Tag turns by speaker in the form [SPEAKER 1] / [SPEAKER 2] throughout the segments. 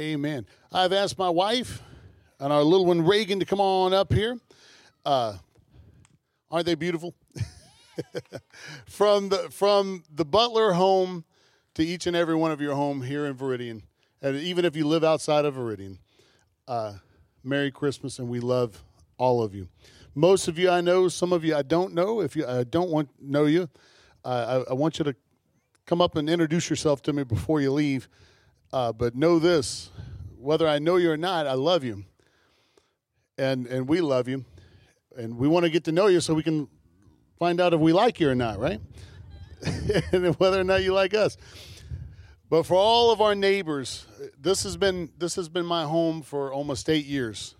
[SPEAKER 1] Amen. I've asked my wife and our little one Reagan to come on up here. Uh, aren't they beautiful? from the from the Butler home to each and every one of your home here in Veridian, and even if you live outside of Veridian, uh, Merry Christmas, and we love all of you. Most of you I know, some of you I don't know. If you I don't want know you, uh, I, I, want you to come up and introduce yourself to me before you leave. Uh, but know this: whether I know you or not, I love you, and and we love you, and we want to get to know you so we can find out if we like you or not, right? and whether or not you like us. But for all of our neighbors, this has been this has been my home for almost eight years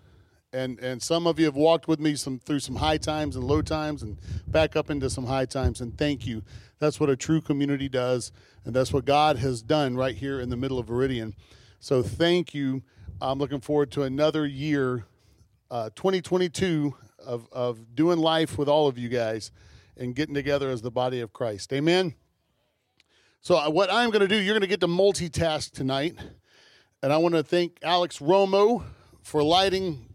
[SPEAKER 1] and and some of you have walked with me some through some high times and low times and back up into some high times and thank you. That's what a true community does and that's what god has done right here in the middle of veridian so thank you. I'm looking forward to another year uh, 2022 of, of doing life with all of you guys and getting together as the body of christ. Amen? So uh, what i'm going to do you're going to get to multitask tonight and i want to thank alex romo for lighting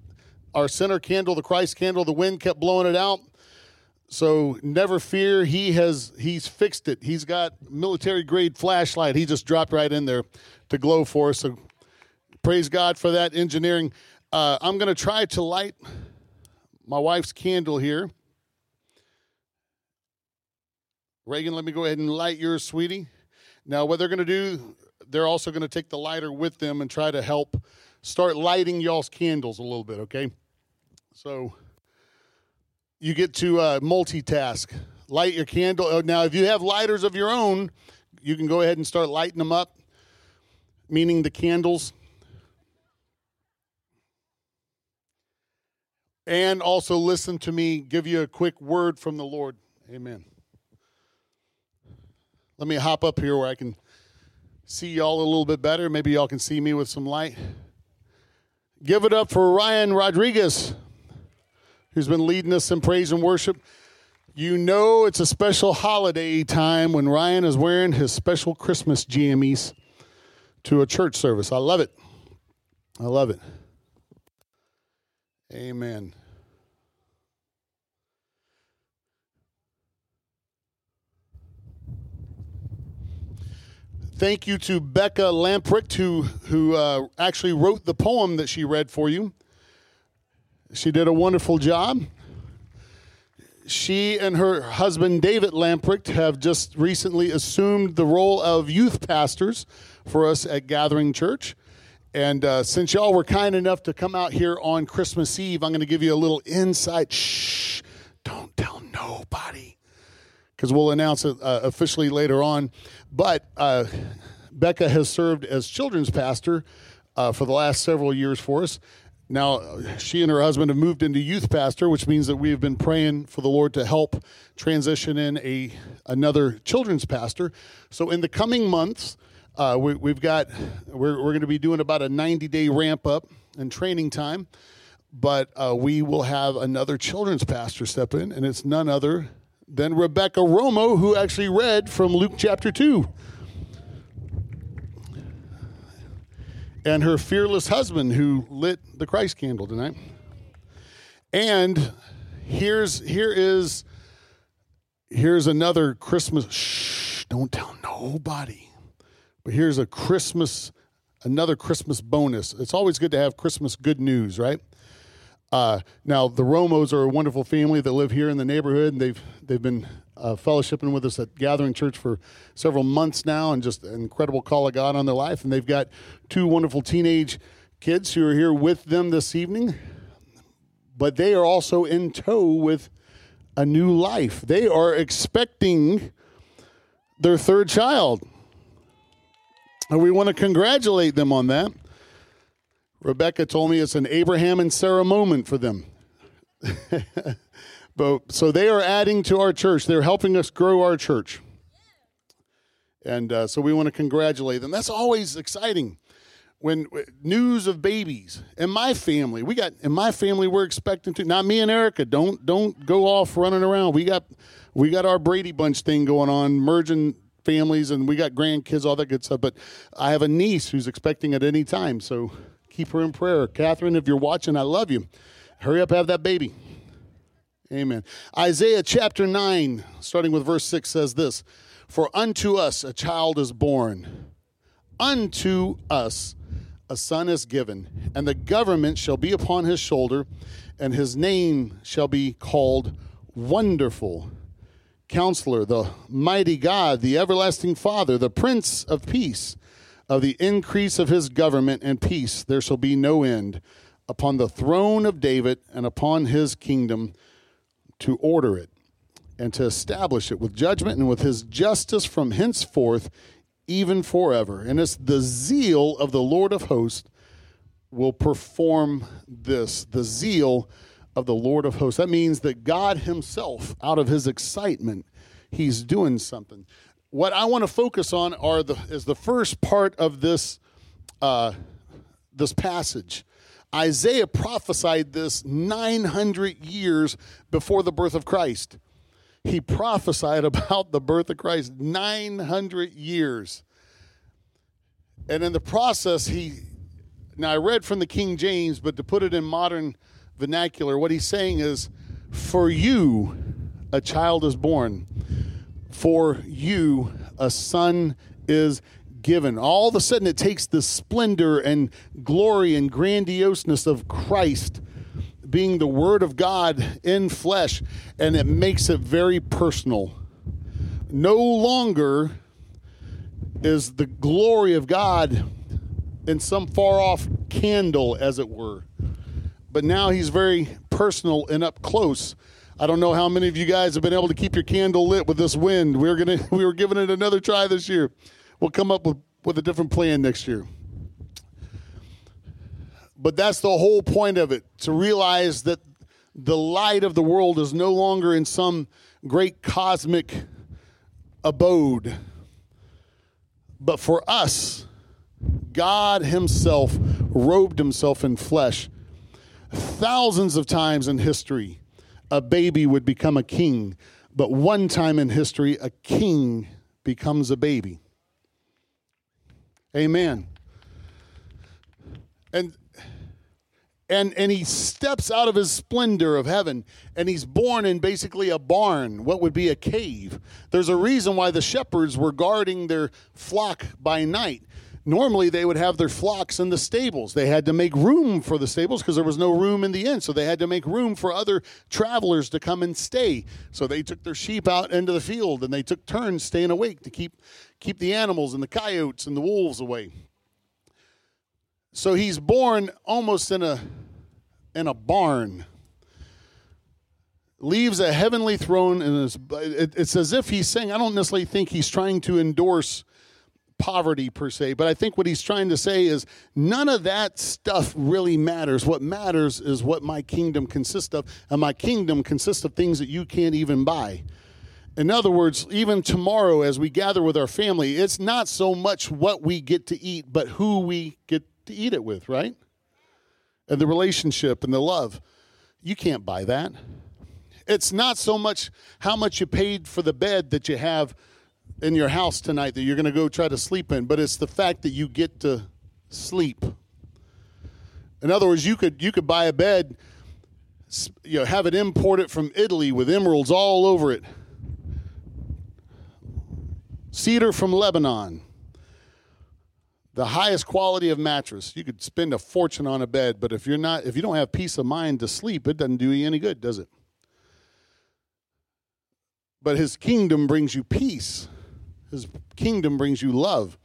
[SPEAKER 1] our center candle, the Christ candle, the wind kept blowing it out. So never fear, he has he's fixed it. He's got military grade flashlight. He just dropped right in there to glow for us. So praise God for that engineering. Uh, I'm going to try to light my wife's candle here. Reagan, let me go ahead and light yours, sweetie. Now, what they're going to do, they're also going to take the lighter with them and try to help start lighting y'all's candles a little bit, okay? So you get to uh, multitask. Light your candle. Oh, now, if you have lighters of your own, you can go ahead and start lighting them up, meaning the candles. And also listen to me give you a quick word from the Lord. Amen. Let me hop up here where I can see y'all a little bit better. Maybe y'all can see me with some light. Give it up for Ryan Rodriguez who's been leading us in praise and worship. You know it's a special holiday time when Ryan is wearing his special Christmas jammies to a church service. I love it. I love it. Amen. Thank you to Becca Lamprecht, who, who uh, actually wrote the poem that she read for you. She did a wonderful job. She and her husband, David Lamprecht, have just recently assumed the role of youth pastors for us at Gathering Church. And uh, since y'all were kind enough to come out here on Christmas Eve, I'm going to give you a little insight. Shh, don't tell nobody. Because we'll announce it uh, officially later on. But uh, Becca has served as children's pastor uh, for the last several years for us. Now, she and her husband have moved into youth pastor, which means that we have been praying for the Lord to help transition in a another children's pastor. So, in the coming months, uh, we, have got we're, we're going to be doing about a 90 day ramp up and training time, but uh, we will have another children's pastor step in, and it's none other than Rebecca Romo, who actually read from Luke chapter two. and her fearless husband who lit the Christ candle tonight. And here's here is here's another Christmas shh, don't tell nobody. But here's a Christmas another Christmas bonus. It's always good to have Christmas good news, right? Uh, now the Romos are a wonderful family that live here in the neighborhood, and they've they've been uh, fellowshipping with us at Gathering Church for several months now, and just an incredible call of God on their life. And they've got two wonderful teenage kids who are here with them this evening, but they are also in tow with a new life. They are expecting their third child. And we want to congratulate them on that. Rebecca told me it's an Abraham and Sarah moment for them. But so they are adding to our church. They're helping us grow our church. And uh, so we want to congratulate them. That's always exciting when news of babies in my family we got in my family we're expecting to not me and erica don't don't go off running around we got we got our brady bunch thing going on merging families and we got grandkids, all that good stuff. But I have a niece who's expecting at any time. So keep her in prayer. Catherine, if you're watching, I love you. Hurry up, have that baby. Amen. Isaiah chapter 9, starting with verse 6, says this For unto us a child is born, unto us a son is given, and the government shall be upon his shoulder, and his name shall be called Wonderful. Counselor, the mighty God, the everlasting Father, the Prince of Peace. Of the increase of his government and peace there shall be no end upon the throne of David and upon his kingdom to order it and to establish it with judgment and with his justice from henceforth even forever. And it's the zeal of the Lord of hosts will perform this. The zeal of the Lord of hosts. That means that God himself, out of his excitement, he's doing something. What I want to focus on are the is the first part of this uh, this passage. Isaiah prophesied this 900 years before the birth of Christ he prophesied about the birth of Christ 900 years. And in the process, he, now I read from the King James, but to put it in modern vernacular, what he's saying is, For you a child is born, for you a son is given. All of a sudden, it takes the splendor and glory and grandioseness of Christ being the Word of God in flesh, and it makes it very personal. No longer is the glory of God in some far off candle, as it were, but now He's very personal and up close. I don't know how many of you guys have been able to keep your candle lit with this wind. We are gonna we were giving it another try this year. We'll come up with, with a different plan next year. But that's the whole point of it to realize that the light of the world is no longer in some great cosmic abode. But for us, God Himself robed Himself in flesh. Thousands of times in history, a baby would become a king, but one time in history, a king becomes a baby. Amen. And and and he steps out of his splendor of heaven and he's born in basically a barn what would be a cave there's a reason why the shepherds were guarding their flock by night normally they would have their flocks in the stables. They had to make room for the stables because there was no room in the inn. So they had to make room for other travelers to come and stay. So they took their sheep out into the field and they took turns staying awake to keep keep the animals and the coyotes and the wolves away. So he's born almost in a in a barn. Leaves a heavenly throne, and it's as if he's saying, I don't necessarily think he's trying to endorse poverty per se, but I think what he's trying to say is none of that stuff really matters. What matters is what my kingdom consists of, and my kingdom consists of things that you can't even buy. In other words, even tomorrow as we gather with our family, it's not so much what we get to eat, but who we get to eat it with, right? And the relationship and the love. You can't buy that. It's not so much how much you paid for the bed that you have in your house tonight that you're going to go try to sleep in, but it's the fact that you get to sleep. In other words, you could you could buy a bed, you know, have it imported from Italy with emeralds all over it. Cedar from Lebanon the highest quality of mattress. You could spend a fortune on a bed, but if you're not if you don't have peace of mind to sleep, it doesn't do you any good, does it? But his kingdom brings you peace. His kingdom brings you love.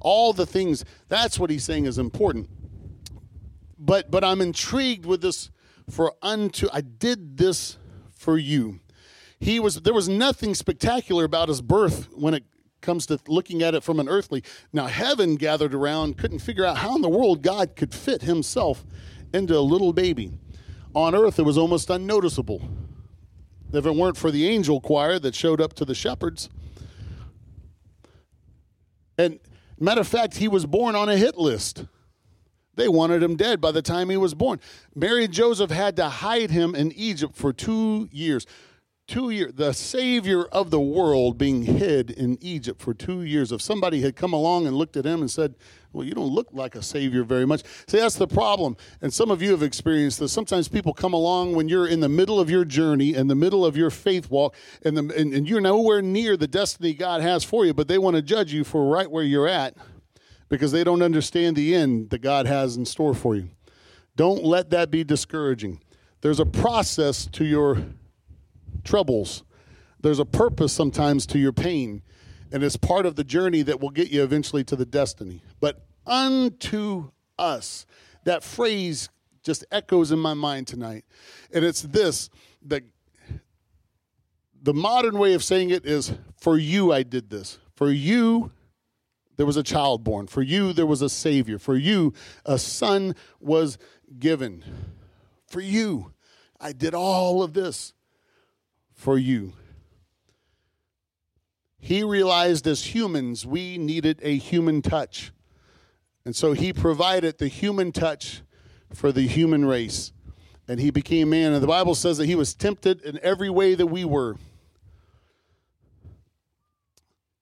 [SPEAKER 1] All the things that's what he's saying is important. But but I'm intrigued with this for unto I did this for you. He was there was nothing spectacular about his birth when it comes to looking at it from an earthly. Now, heaven gathered around, couldn't figure out how in the world God could fit himself into a little baby. On earth, it was almost unnoticeable. If it weren't for the angel choir that showed up to the shepherds. And matter of fact, he was born on a hit list. They wanted him dead by the time he was born. Mary and Joseph had to hide him in Egypt for two years. two years, the Savior of the world being hid in Egypt for two years. If somebody had come along and looked at him and said, Well, you don't look like a Savior very much. See, that's the problem. And some of you have experienced this. Sometimes people come along when you're in the middle of your journey, in the middle of your faith walk, and, the, and, and you're nowhere near the destiny God has for you, but they want to judge you for right where you're at because they don't understand the end that God has in store for you. Don't let that be discouraging. There's a process to your troubles, there's a purpose sometimes to your pain, and it's part of the journey that will get you eventually to the destiny. But unto us, that phrase just echoes in my mind tonight. And it's this that the modern way of saying it is for you I did this. For you there was a child born. For you, there was a Savior. For you, a Son was given. For you, I did all of this for you. He realized as humans, we needed a human touch. And so he provided the human touch for the human race. And he became man. And the Bible says that he was tempted in every way that we were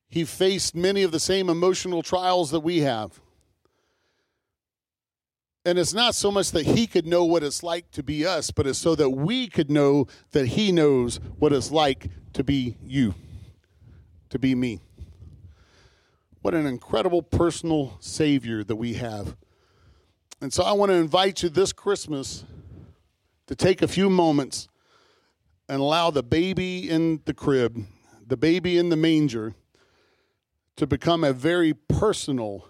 [SPEAKER 1] he faced many of the same emotional trials that we have. And it's not so much that he could know what it's like to be us, but it's so that we could know that he knows what it's like to be you, to be me. What an incredible personal Savior that we have. And so I want to invite you this Christmas to take a few moments and allow the baby in the crib, the baby in the manger, to become a very personal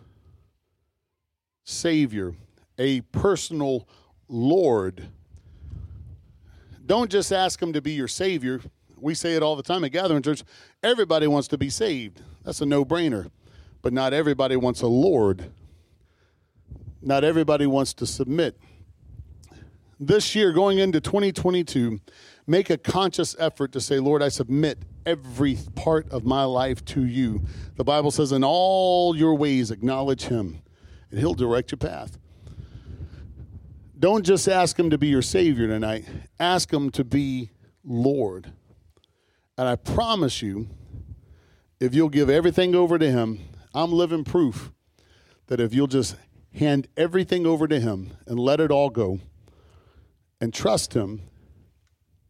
[SPEAKER 1] Savior, a personal Lord. Don't just ask Him to be your Savior. We say it all the time at Gathering Church. Everybody wants to be saved. That's a no brainer. But not everybody wants a Lord. Not everybody wants to submit. This year, going into 2022, make a conscious effort to say, Lord, I submit every part of my life to you. The Bible says, in all your ways, acknowledge him, and he'll direct your path. Don't just ask him to be your Savior tonight, ask him to be Lord. And I promise you, if you'll give everything over to him, I'm living proof that if you'll just hand everything over to him and let it all go and trust him,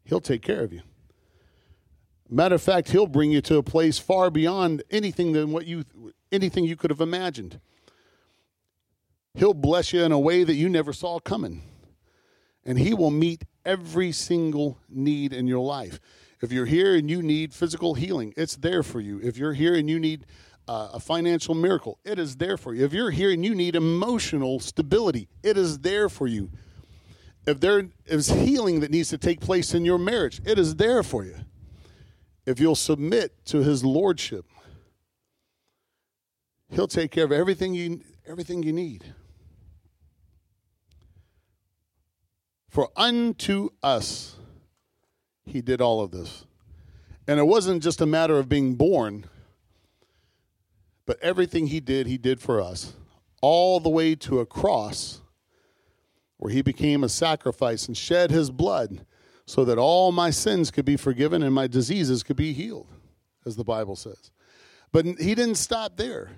[SPEAKER 1] He'll take care of you. Matter of fact, he'll bring you to a place far beyond anything than what you anything you could have imagined. He'll bless you in a way that you never saw coming. And he will meet every single need in your life. If you're here and you need physical healing, it's there for you. If you're here and you need uh, a financial miracle, it is there for you. If you're here and you need emotional stability, it is there for you. If there is healing that needs to take place in your marriage, it is there for you. If you'll submit to his lordship, he'll take care of everything you everything you need. For unto us he did all of this. And it wasn't just a matter of being born, but everything he did, he did for us, all the way to a cross where he became a sacrifice and shed his blood so that all my sins could be forgiven and my diseases could be healed, as the Bible says. But he didn't stop there.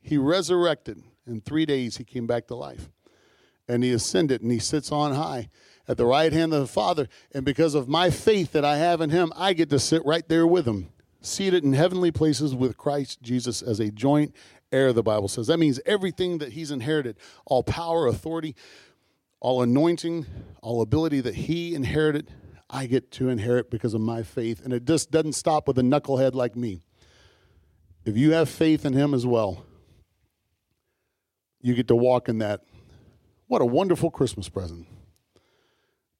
[SPEAKER 1] He resurrected. In three days, he came back to life. And he ascended and he sits on high at the right hand of the Father. And because of my faith that I have in him, I get to sit right there with him, seated in heavenly places with Christ Jesus as a joint heir, the Bible says. That means everything that he's inherited, all power, authority, all anointing, all ability that he inherited, I get to inherit because of my faith. And it just doesn't stop with a knucklehead like me. If you have faith in him as well, you get to walk in that. What a wonderful Christmas present.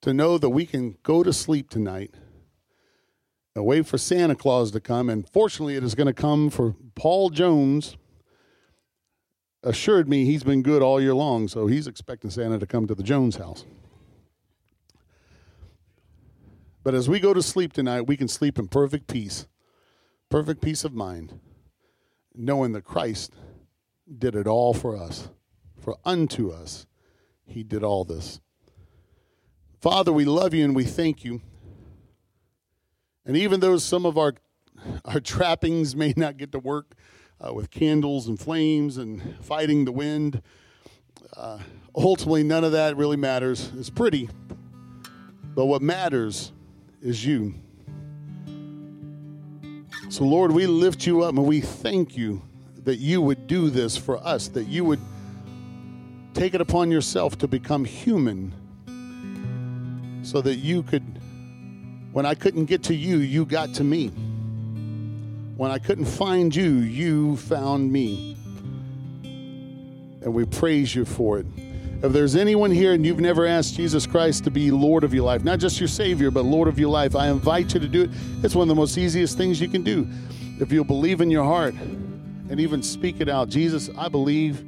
[SPEAKER 1] To know that we can go to sleep tonight and wait for Santa Claus to come. And fortunately, it is going to come for Paul Jones assured me he's been good all year long, so he's expecting Santa to come to the Jones house. But as we go to sleep tonight, we can sleep in perfect peace, perfect peace of mind, knowing that Christ did it all for us. For unto us, he did all this. Father, we love you and we thank you And even though some of our our trappings may not get to work uh, with candles and flames and fighting the wind, uh, ultimately none of that really matters. It's pretty, but what matters is you. So, Lord, we lift you up and we thank you that you would do this for us, that you would take it upon yourself to become human so that you could, when I couldn't get to you, you got to me. When I couldn't find you, you found me. And we praise you for it. If there's anyone here and you've never asked Jesus Christ to be Lord of your life, not just your Savior, but Lord of your life, I invite you to do it. It's one of the most easiest things you can do. If you'll believe in your heart and even speak it out Jesus, I believe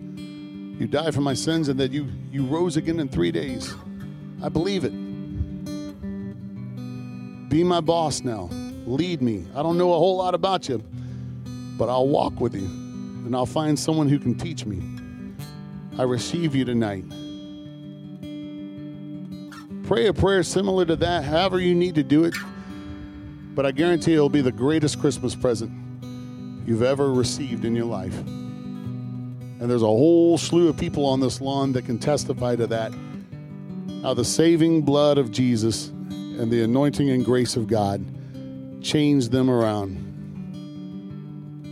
[SPEAKER 1] you died for my sins and that you, you rose again in three days. I believe it. Be my boss now. Lead me. I don't know a whole lot about you, but I'll walk with you and I'll find someone who can teach me. I receive you tonight. Pray a prayer similar to that, however you need to do it. But I guarantee it'll be the greatest Christmas present you've ever received in your life. And there's a whole slew of people on this lawn that can testify to that. How the saving blood of Jesus and the anointing and grace of God changed them around.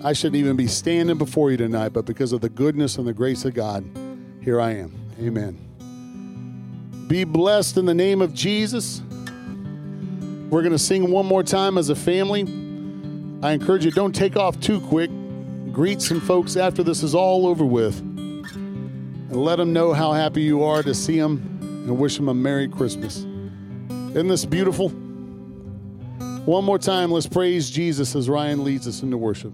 [SPEAKER 1] I shouldn't even be standing before you tonight, but because of the goodness and the grace of God, here I am. Amen. Be blessed in the name of Jesus. We're going to sing one more time as a family. I encourage you, don't take off too quick. Greet some folks after this is all over with. And let them know how happy you are to see them and wish them a Merry Christmas. Isn't this beautiful? One more time, let's praise Jesus as Ryan leads us into worship.